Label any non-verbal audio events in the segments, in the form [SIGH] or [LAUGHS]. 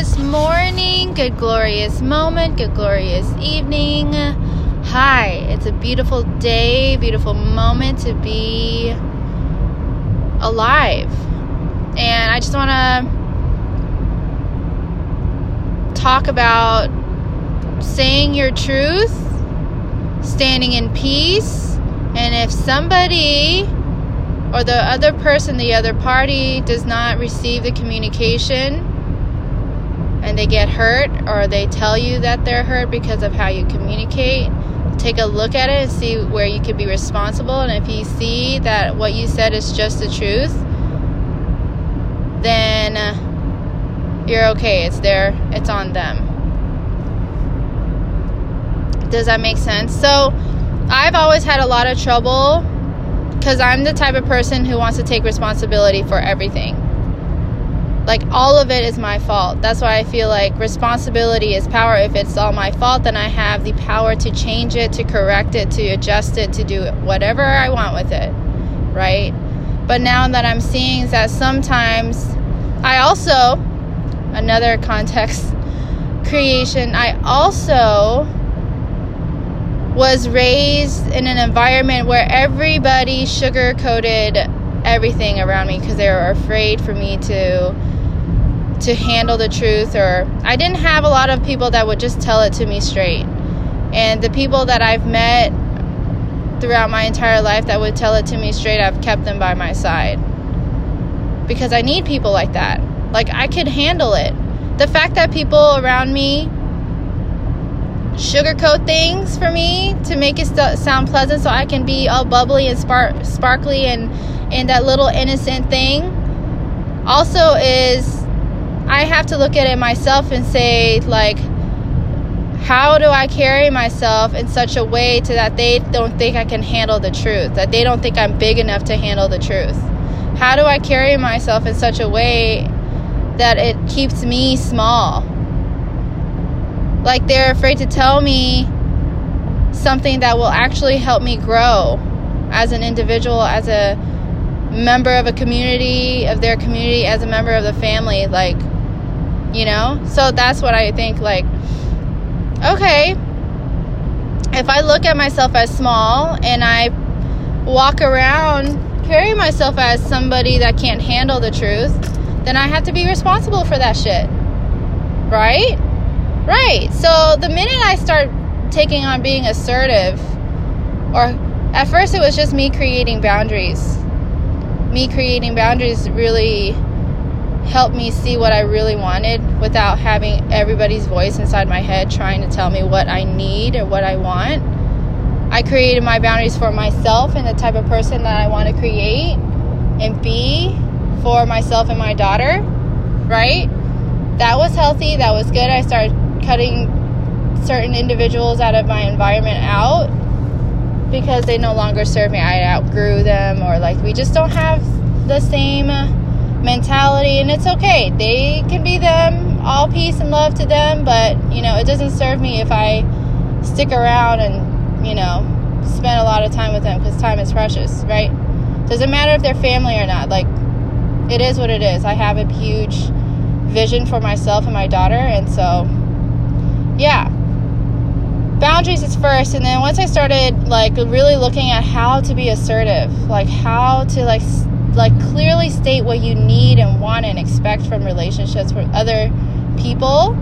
glorious morning, good glorious moment, good glorious evening. Hi, it's a beautiful day, beautiful moment to be alive. And I just want to talk about saying your truth, standing in peace, and if somebody or the other person, the other party, does not receive the communication and they get hurt or they tell you that they're hurt because of how you communicate, take a look at it and see where you could be responsible. And if you see that what you said is just the truth, then uh, you're okay. It's there, it's on them. Does that make sense? So, I've always had a lot of trouble because I'm the type of person who wants to take responsibility for everything. Like, all of it is my fault. That's why I feel like responsibility is power. If it's all my fault, then I have the power to change it, to correct it, to adjust it, to do whatever I want with it. Right? But now that I'm seeing is that sometimes I also, another context [LAUGHS] creation, I also was raised in an environment where everybody sugar coated everything around me because they were afraid for me to to handle the truth or I didn't have a lot of people that would just tell it to me straight. And the people that I've met throughout my entire life that would tell it to me straight, I've kept them by my side. Because I need people like that. Like I could handle it. The fact that people around me sugarcoat things for me to make it st- sound pleasant so I can be all bubbly and spark- sparkly and, and that little innocent thing also is I have to look at it myself and say like how do I carry myself in such a way to that they don't think I can handle the truth that they don't think I'm big enough to handle the truth how do I carry myself in such a way that it keeps me small like they're afraid to tell me something that will actually help me grow as an individual, as a member of a community, of their community, as a member of the family. Like, you know? So that's what I think. Like, okay, if I look at myself as small and I walk around, carry myself as somebody that can't handle the truth, then I have to be responsible for that shit. Right? Right. So the minute I start taking on being assertive, or at first it was just me creating boundaries. Me creating boundaries really helped me see what I really wanted without having everybody's voice inside my head trying to tell me what I need or what I want. I created my boundaries for myself and the type of person that I want to create and be for myself and my daughter, right? That was healthy, that was good. I started cutting certain individuals out of my environment out because they no longer serve me. I outgrew them, or like we just don't have the same mentality, and it's okay. They can be them, all peace and love to them, but you know, it doesn't serve me if I stick around and you know, spend a lot of time with them because time is precious, right? Doesn't matter if they're family or not. Like, it is what it is. I have a huge vision for myself and my daughter, and so yeah boundaries is first and then once i started like really looking at how to be assertive like how to like like clearly state what you need and want and expect from relationships with other people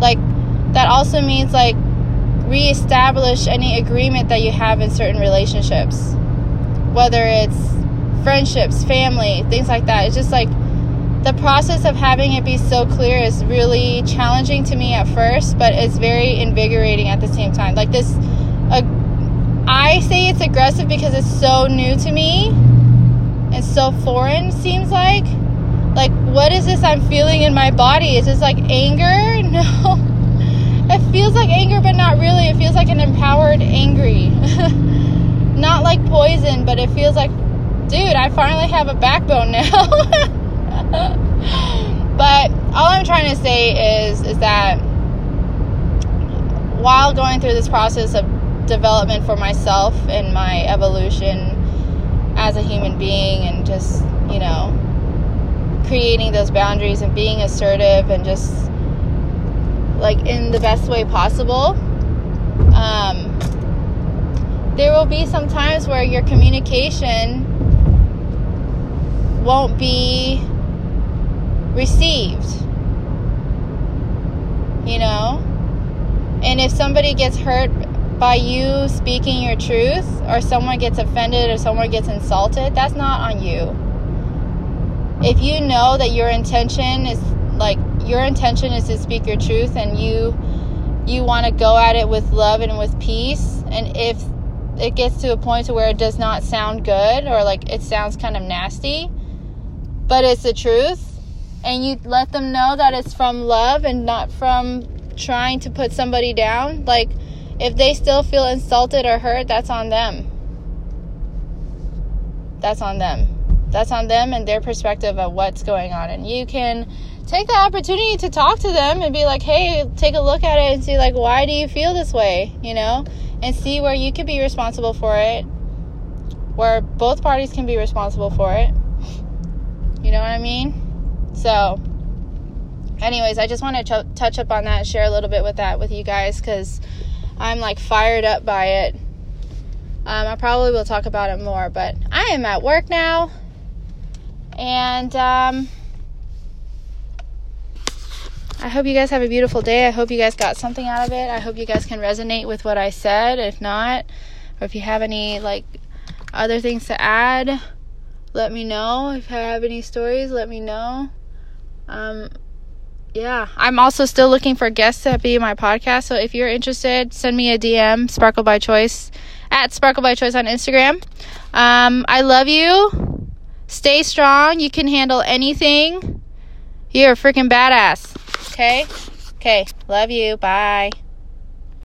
like that also means like reestablish any agreement that you have in certain relationships whether it's friendships family things like that it's just like the process of having it be so clear is really challenging to me at first, but it's very invigorating at the same time. Like this, uh, I say it's aggressive because it's so new to me so foreign, seems like. Like, what is this I'm feeling in my body? Is this like anger? [LAUGHS] No. It feels like anger, but not really. It feels like an empowered angry. [LAUGHS] not like poison, but it feels like, dude, I finally have a backbone now. [LAUGHS] but all I'm trying to say is is that while going through this process of development for myself and my evolution as a human being and just, you know, creating those boundaries and being assertive and just like in the best way possible. Um, there will be some times where your communication won't be received. You know? And if somebody gets hurt by you speaking your truth, or someone gets offended, or someone gets insulted, that's not on you. If you know that your intention is like your intention is to speak your truth and you you want to go at it with love and with peace and if it gets to a point to where it does not sound good or like it sounds kind of nasty but it's the truth and you let them know that it's from love and not from trying to put somebody down like if they still feel insulted or hurt that's on them that's on them that's on them and their perspective of what's going on and you can take the opportunity to talk to them and be like, hey, take a look at it and see, like, why do you feel this way, you know? And see where you could be responsible for it, where both parties can be responsible for it. You know what I mean? So, anyways, I just want to ch- touch up on that share a little bit with that with you guys because I'm like fired up by it. Um, I probably will talk about it more, but I am at work now. And, um, I hope you guys have a beautiful day. I hope you guys got something out of it. I hope you guys can resonate with what I said. If not, or if you have any like other things to add, let me know. If I have any stories, let me know. Um yeah, I'm also still looking for guests to be my podcast. So if you're interested, send me a DM, Sparkle by Choice, at Sparkle by Choice on Instagram. Um, I love you. Stay strong. You can handle anything. You're a freaking badass. Okay? Okay. Love you. Bye.